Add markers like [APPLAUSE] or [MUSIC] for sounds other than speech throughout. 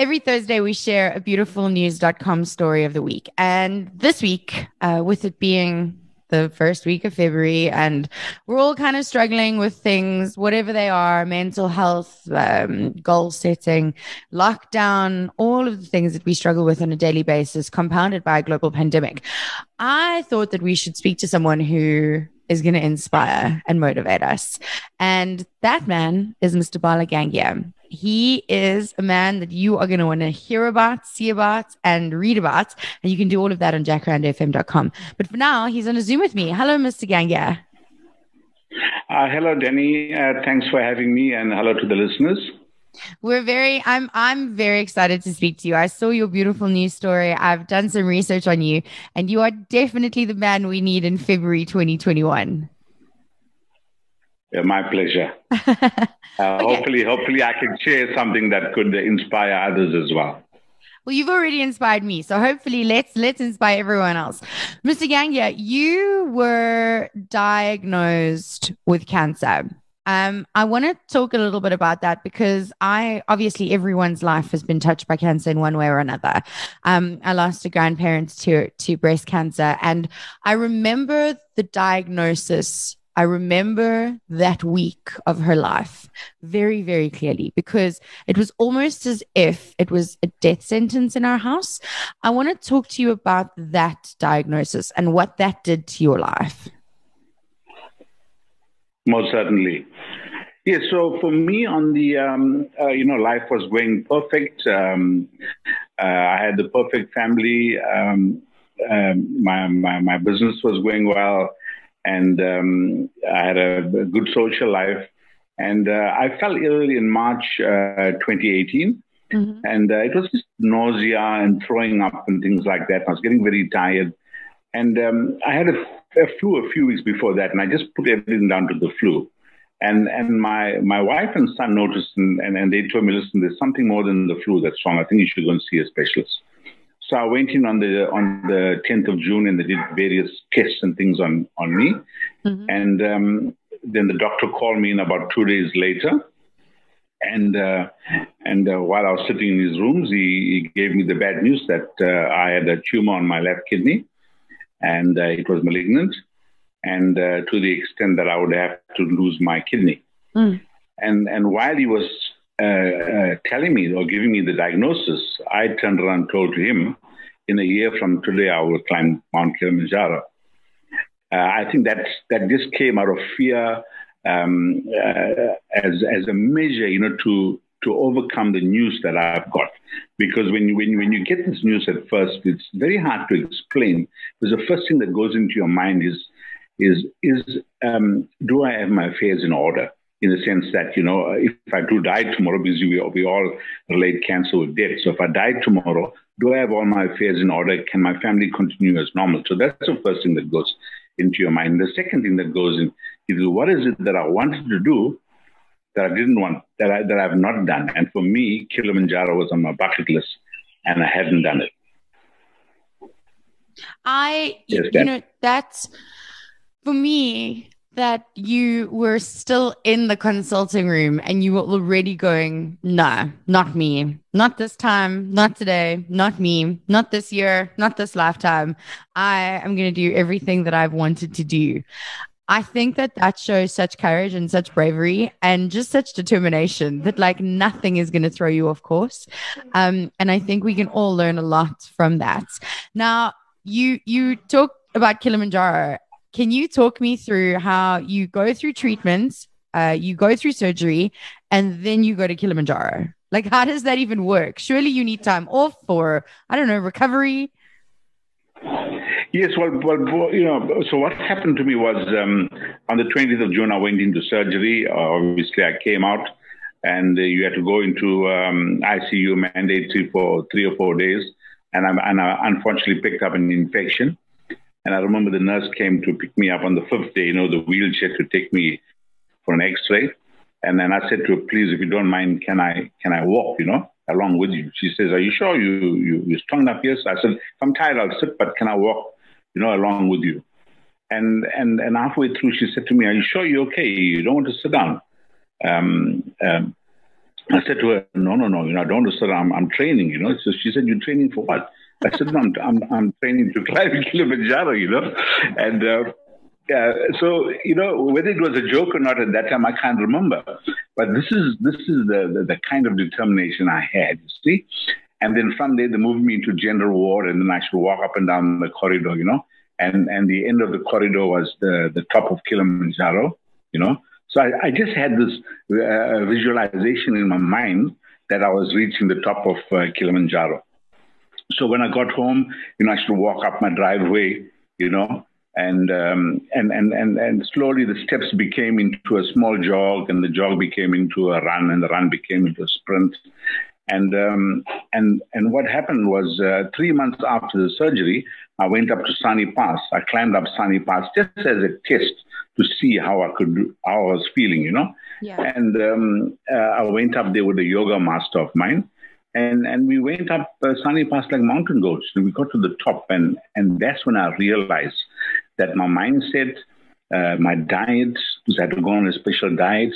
Every Thursday, we share a beautiful beautifulnews.com story of the week. And this week, uh, with it being the first week of February, and we're all kind of struggling with things, whatever they are mental health, um, goal setting, lockdown, all of the things that we struggle with on a daily basis, compounded by a global pandemic. I thought that we should speak to someone who is going to inspire and motivate us. And that man is Mr. Bala Gangia. He is a man that you are going to want to hear about, see about, and read about. And you can do all of that on jacarandafm.com. But for now, he's on a Zoom with me. Hello, Mr. Gangia. Uh, hello, Denny. Uh, thanks for having me, and hello to the listeners. We're very I'm I'm very excited to speak to you. I saw your beautiful news story. I've done some research on you and you are definitely the man we need in February 2021. Yeah, my pleasure. [LAUGHS] uh, okay. Hopefully, hopefully, I can share something that could inspire others as well. Well, you've already inspired me, so hopefully, let's let's inspire everyone else. Mr. Gangia, you were diagnosed with cancer. Um, I want to talk a little bit about that because I obviously everyone's life has been touched by cancer in one way or another. Um, I lost a grandparent to to breast cancer, and I remember the diagnosis I remember that week of her life very, very clearly because it was almost as if it was a death sentence in our house. I want to talk to you about that diagnosis and what that did to your life. Most certainly. Yeah, so for me, on the, um, uh, you know, life was going perfect. Um, uh, I had the perfect family. Um, um my, my, my business was going well and um, I had a, good social life. And uh, I fell ill in March uh, 2018. Mm-hmm. And uh, it was just nausea and throwing up and things like that. I was getting very tired. And um, I had a, a, flu a few weeks before that, and I just put everything down to the flu. And and my, my wife and son noticed, and, and, and they told me, listen, there's something more than the flu that's wrong. I think you should go and see a specialist. So I went in on the on the 10th of June and they did various tests and things on on me. Mm-hmm. And um, then the doctor called me in about two days later. And uh, and uh, while I was sitting in his rooms, he, he gave me the bad news that uh, I had a tumor on my left kidney, and uh, it was malignant, and uh, to the extent that I would have to lose my kidney. Mm. And and while he was uh, uh, telling me or giving me the diagnosis, I turned around and told him, in a year from today, I will climb Mount Kilimanjaro. Uh, I think that that just came out of fear um, uh, as as a measure, you know, to to overcome the news that I've got. Because when you, when, when you get this news at first, it's very hard to explain. Because the first thing that goes into your mind is, is, is um, do I have my affairs in order? In the sense that, you know, if I do die tomorrow, because we, we all relate cancer with death. So if I die tomorrow, do I have all my affairs in order? Can my family continue as normal? So that's the first thing that goes into your mind. The second thing that goes in is what is it that I wanted to do that I didn't want, that I that I've not done? And for me, Kilimanjaro was on my bucket list, and I hadn't done it. I, yes, you know, that's for me that you were still in the consulting room and you were already going, nah, not me, not this time, not today, not me, not this year, not this lifetime. I am going to do everything that I've wanted to do. I think that that shows such courage and such bravery and just such determination that like nothing is going to throw you off course. Um, and I think we can all learn a lot from that. Now, you you talk about Kilimanjaro can you talk me through how you go through treatments, uh, you go through surgery, and then you go to Kilimanjaro? Like, how does that even work? Surely you need time off for, I don't know, recovery. Yes, well, well, you know, so what happened to me was um, on the 20th of June, I went into surgery. Uh, obviously, I came out and uh, you had to go into um, ICU mandatory for three or four days. And, I, and I unfortunately picked up an infection. And I remember the nurse came to pick me up on the fifth day, you know, the wheelchair to take me for an X-ray. And then I said to her, please, if you don't mind, can I can I walk, you know, along with you? She says, are you sure you, you, you're strong enough? Yes. I said, if I'm tired, I'll sit, but can I walk, you know, along with you? And, and, and halfway through, she said to me, are you sure you're okay? You don't want to sit down? Um, um, I said to her, no, no, no, you know, I don't want to understand. I'm, I'm training, you know. So she said, you're training for what? I said, no, I'm, I'm, I'm training to climb [LAUGHS] Kilimanjaro, you know. And uh, yeah, so you know whether it was a joke or not at that time, I can't remember. But this is this is the, the, the kind of determination I had. You see, and then from there they moved me into general ward, and then I should walk up and down the corridor, you know. And and the end of the corridor was the the top of Kilimanjaro, you know. So I, I just had this uh, visualization in my mind that I was reaching the top of uh, Kilimanjaro. So when I got home, you know, I should walk up my driveway, you know, and um, and and and and slowly the steps became into a small jog, and the jog became into a run, and the run became into a sprint. And um, and and what happened was uh, three months after the surgery, I went up to Sani Pass. I climbed up Sani Pass just as a test to see how I could how I was feeling, you know. Yeah. And um, uh, I went up there with a yoga master of mine, and and we went up uh, Sani Pass like mountain goats. And we got to the top, and and that's when I realized that my mindset, uh, my diet, I had to go on a special diet,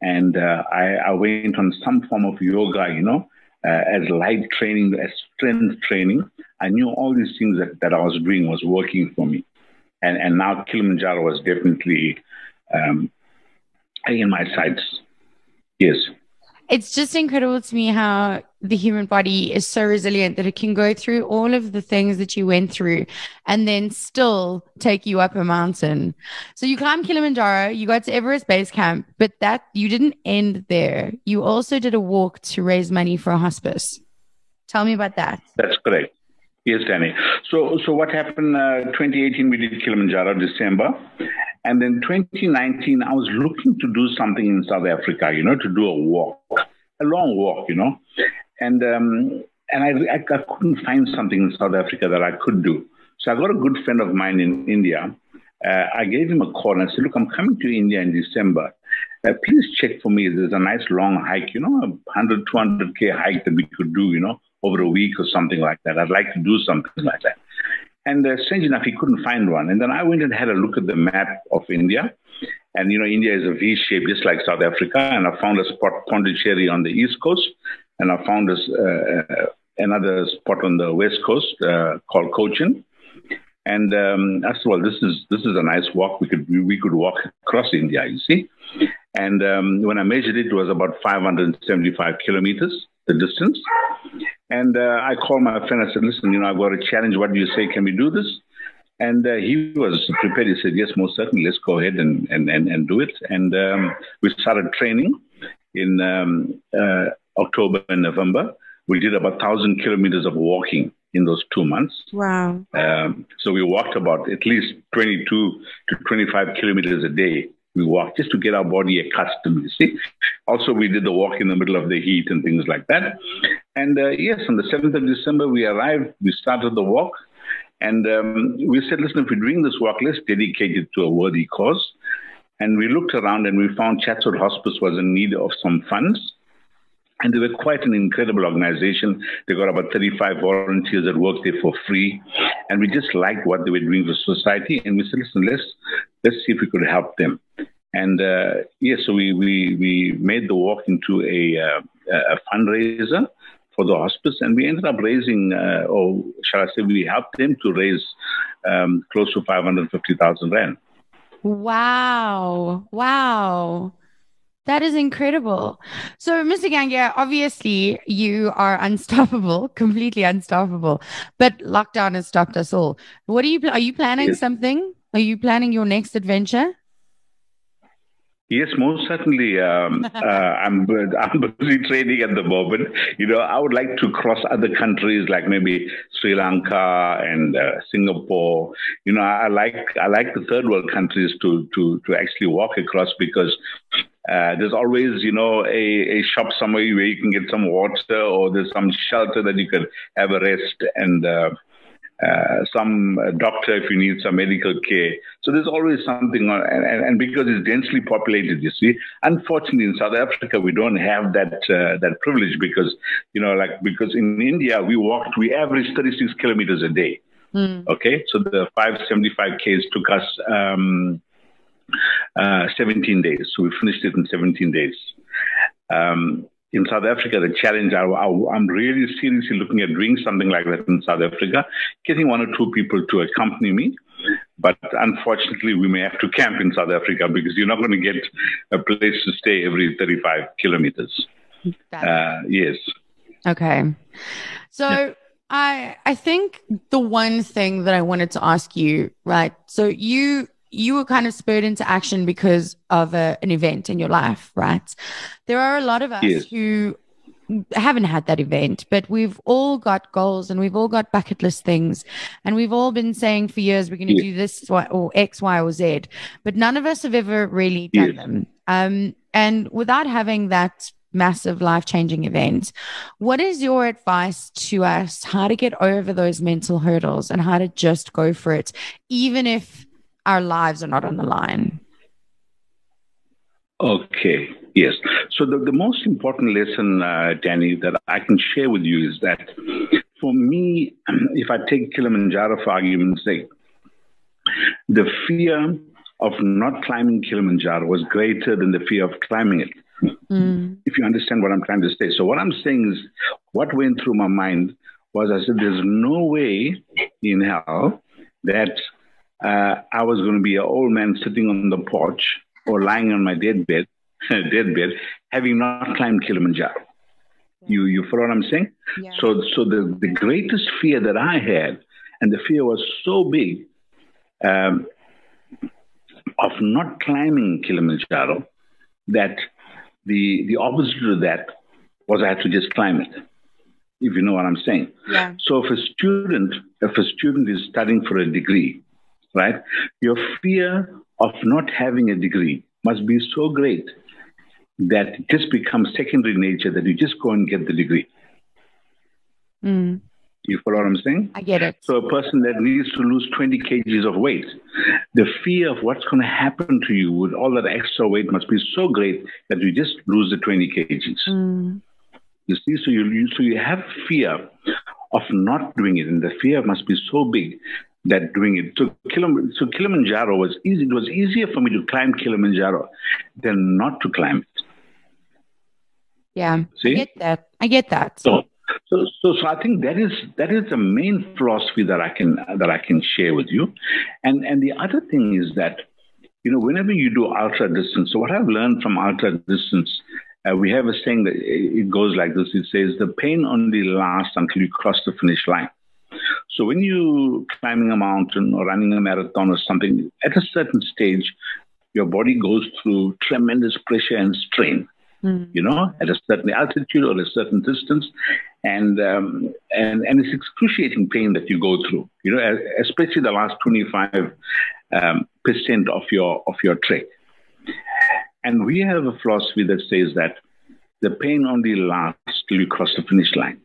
and uh, I, I, went on some form of yoga, you know, uh, as light training, as strength training. I knew all these things that, that I was doing was working for me. And, and now Kilimanjaro was definitely um, in my sights. Yes it's just incredible to me how the human body is so resilient that it can go through all of the things that you went through and then still take you up a mountain. So you climbed Kilimanjaro, you got to Everest Base Camp, but that you didn't end there. You also did a walk to raise money for a hospice. Tell me about that. That's correct. Yes, Danny. So, so what happened? Uh, 2018, we did Kilimanjaro, December, and then 2019, I was looking to do something in South Africa, you know, to do a walk, a long walk, you know. And um, and I, I, I couldn't find something in South Africa that I could do. So I got a good friend of mine in India. Uh, I gave him a call and I said, Look, I'm coming to India in December. Uh, please check for me. There's a nice long hike, you know, a 100, 200K hike that we could do, you know, over a week or something like that. I'd like to do something like that. And uh, strange enough, he couldn't find one. And then I went and had a look at the map of India. And, you know, India is a V shape, just like South Africa. And I found a spot, Pondicherry, on the East Coast. And I found uh, uh, another spot on the West Coast uh, called Cochin. And um, I said, well, this is this is a nice walk. We could we could walk across India, you see. And um, when I measured it, it was about 575 kilometers, the distance. And uh, I called my friend. I said, listen, you know, I've got a challenge. What do you say? Can we do this? And uh, he was prepared. He said, yes, most certainly. Let's go ahead and, and, and, and do it. And um, we started training in um, uh, October and November. We did about 1,000 kilometers of walking in those two months. Wow. Um, so we walked about at least 22 to 25 kilometers a day we walk just to get our body accustomed, you see. Also, we did the walk in the middle of the heat and things like that. And uh, yes, on the 7th of December, we arrived, we started the walk. And um, we said, listen, if we're doing this walk, let's dedicate it to a worthy cause. And we looked around and we found Chatsworth Hospice was in need of some funds. And they were quite an incredible organization. They got about 35 volunteers that worked there for free. And we just liked what they were doing for society. And we said, listen, let's, let's see if we could help them. And uh, yes, so we, we, we made the walk into a, uh, a fundraiser for the hospice, and we ended up raising, uh, or shall I say, we helped them to raise um, close to 550,000 Rand. Wow. Wow. That is incredible. So, Mr. Gangia, obviously you are unstoppable, [LAUGHS] completely unstoppable. But lockdown has stopped us all. What are you? Are you planning yes. something? Are you planning your next adventure? Yes, most certainly. Um, [LAUGHS] uh, I'm I'm busy training at the moment. You know, I would like to cross other countries like maybe Sri Lanka and uh, Singapore. You know, I like I like the third world countries to to to actually walk across because uh, there's always, you know, a, a shop somewhere where you can get some water or there's some shelter that you can have a rest and uh, uh, some doctor if you need some medical care. So there's always something on, and, and, because it's densely populated, you see. Unfortunately, in South Africa, we don't have that uh, that privilege because, you know, like because in India we walked, we averaged 36 kilometers a day. Mm. Okay, so the 575 Ks took us um, uh, 17 days. So we finished it in 17 days. Um, in South Africa, the challenge, I, am really seriously looking at doing something like that in South Africa, getting one or two people to accompany me. But unfortunately, we may have to camp in South Africa because you're not going to get a place to stay every 35 kilometers. Uh, yes. Okay. So yeah. I I think the one thing that I wanted to ask you, right? So you you were kind of spurred into action because of a, an event in your life, right? There are a lot of us yes. who haven't had that event, but we've all got goals and we've all got bucket list things. And we've all been saying for years, we're going to yeah. do this or X, Y, or Z, but none of us have ever really done them. Um, and without having that massive life changing event, what is your advice to us how to get over those mental hurdles and how to just go for it, even if our lives are not on the line? Okay, yes. So, the, the most important lesson, uh, Danny, that I can share with you is that for me, [CLEARS THROAT] if I take Kilimanjaro for argument's sake, the fear of not climbing Kilimanjaro was greater than the fear of climbing it. Mm. If you understand what I'm trying to say. So, what I'm saying is, what went through my mind was I said, there's no way in hell that uh, I was going to be an old man sitting on the porch or lying on my deathbed, [LAUGHS] deathbed, having not climbed Kilimanjaro. You you follow what I'm saying? Yeah. So so the, the greatest fear that I had, and the fear was so big, um, of not climbing Kilimanjaro, that the the opposite of that was I had to just climb it. If you know what I'm saying. Yeah. So if a student if a student is studying for a degree, right? Your fear of not having a degree must be so great that it just becomes secondary nature that you just go and get the degree. Mm. You follow what I'm saying? I get it. So a person that needs to lose 20 kgs of weight, the fear of what's going to happen to you with all that extra weight must be so great that you just lose the 20 kgs. Mm. You see, so you, you so you have fear of not doing it, and the fear must be so big that doing it. So, Kilim- so Kilimanjaro was easy. It was easier for me to climb Kilimanjaro than not to climb it. Yeah, See? I get that. I get that. So, so, so, so I think that is that is the main philosophy that I can that I can share with you, and and the other thing is that you know whenever you do ultra distance, so what I've learned from ultra distance, uh, we have a saying that it goes like this: it says the pain only lasts until you cross the finish line. So when you climbing a mountain or running a marathon or something, at a certain stage, your body goes through tremendous pressure and strain. Mm. You know, at a certain altitude or a certain distance, and um, and and it's excruciating pain that you go through. You know, especially the last twenty five um, percent of your of your trek. And we have a philosophy that says that the pain only lasts till you cross the finish line.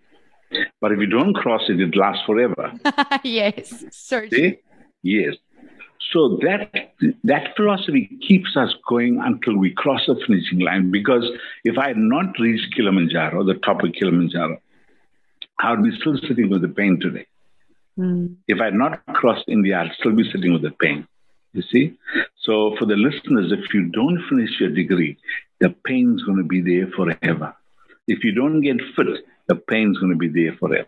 But if you don't cross it, it lasts forever. [LAUGHS] yes, certainly. Yes. So that that philosophy keeps us going until we cross the finishing line. Because if I had not reached Kilimanjaro, the top of Kilimanjaro, I would be still sitting with the pain today. Mm. If I had not crossed India, I'd still be sitting with the pain. You see? So for the listeners, if you don't finish your degree, the pain's going to be there forever. If you don't get fit, the pain's going to be there forever.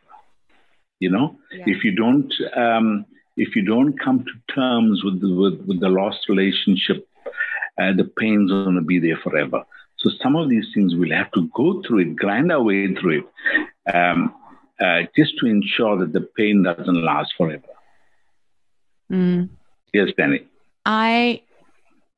You know, yeah. if you don't, um, if you don't come to terms with the, with, with the lost relationship, uh, the pain's going to be there forever. So some of these things we'll have to go through it, grind our way through it, um, uh, just to ensure that the pain doesn't last forever. Mm. Yes, Danny. I,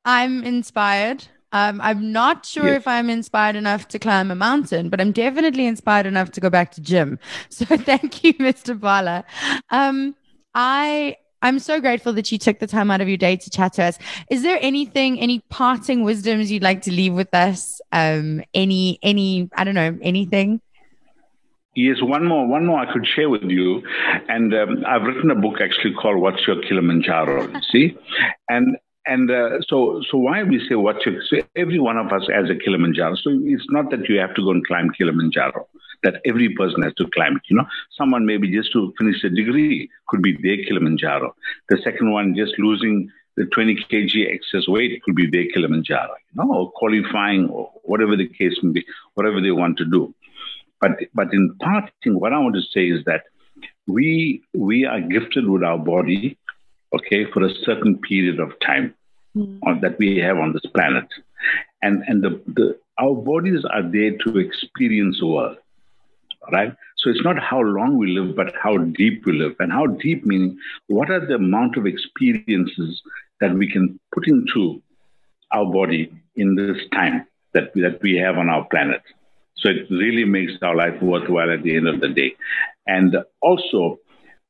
I'm inspired um, I'm not sure if I'm inspired enough to climb a mountain, but I'm definitely inspired enough to go back to gym. [LAUGHS] So thank you, Mr. Bala. Um, I I'm so grateful that you took the time out of your day to chat to us. Is there anything, any parting wisdoms you'd like to leave with us? Um, any, any, I don't know, anything? Yes, one more, one more I could share with you, and um, I've written a book actually called "What's Your Kilimanjaro." [LAUGHS] see, and and uh, so, so why we say what you, so every one of us has a Kilimanjaro. So it's not that you have to go and climb Kilimanjaro. That every person has to climb it. You know, someone maybe just to finish a degree could be their Kilimanjaro. The second one, just losing the 20 kg excess weight, could be their Kilimanjaro, you know, or qualifying or whatever the case may be, whatever they want to do. But, but in parting, what I want to say is that we, we are gifted with our body, okay, for a certain period of time mm. that we have on this planet. And, and the, the, our bodies are there to experience the world, right? So it's not how long we live, but how deep we live. And how deep meaning, what are the amount of experiences that we can put into our body in this time that, that we have on our planet? So it really makes our life worthwhile at the end of the day. And also,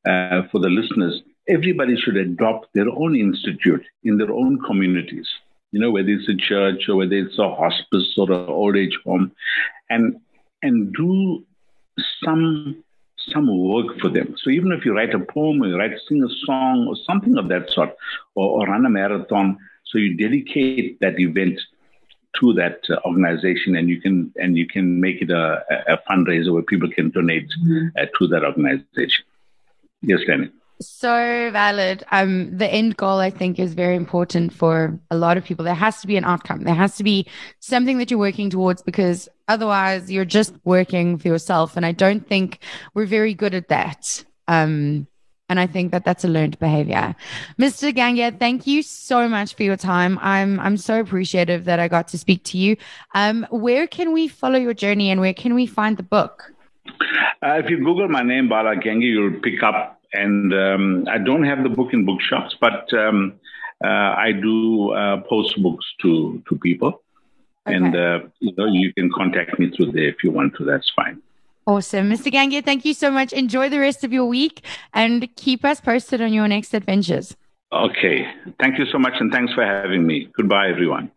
uh, for the listeners, everybody should adopt their own institute in their own communities. You know, whether it's a church or whether it's a hospice or an old age home, and and do some some work for them. So even if you write a poem or you write sing a song or something of that sort, or, or run a marathon, so you dedicate that event to that uh, organization, and you can and you can make it a, a fundraiser where people can donate mm-hmm. uh, to that organization. Yes, Danny so valid. Um, the end goal, I think, is very important for a lot of people. There has to be an outcome. There has to be something that you're working towards because otherwise you're just working for yourself. And I don't think we're very good at that. Um, and I think that that's a learned behavior. Mr. Gangia, thank you so much for your time. I'm I'm so appreciative that I got to speak to you. Um, where can we follow your journey and where can we find the book? Uh, if you Google my name, Bala Gangia, you'll pick up and um, I don't have the book in bookshops, but um, uh, I do uh, post books to to people, okay. and uh, you know you can contact me through there if you want to. That's fine. Awesome, Mr. Gangia. Thank you so much. Enjoy the rest of your week, and keep us posted on your next adventures. Okay. Thank you so much, and thanks for having me. Goodbye, everyone.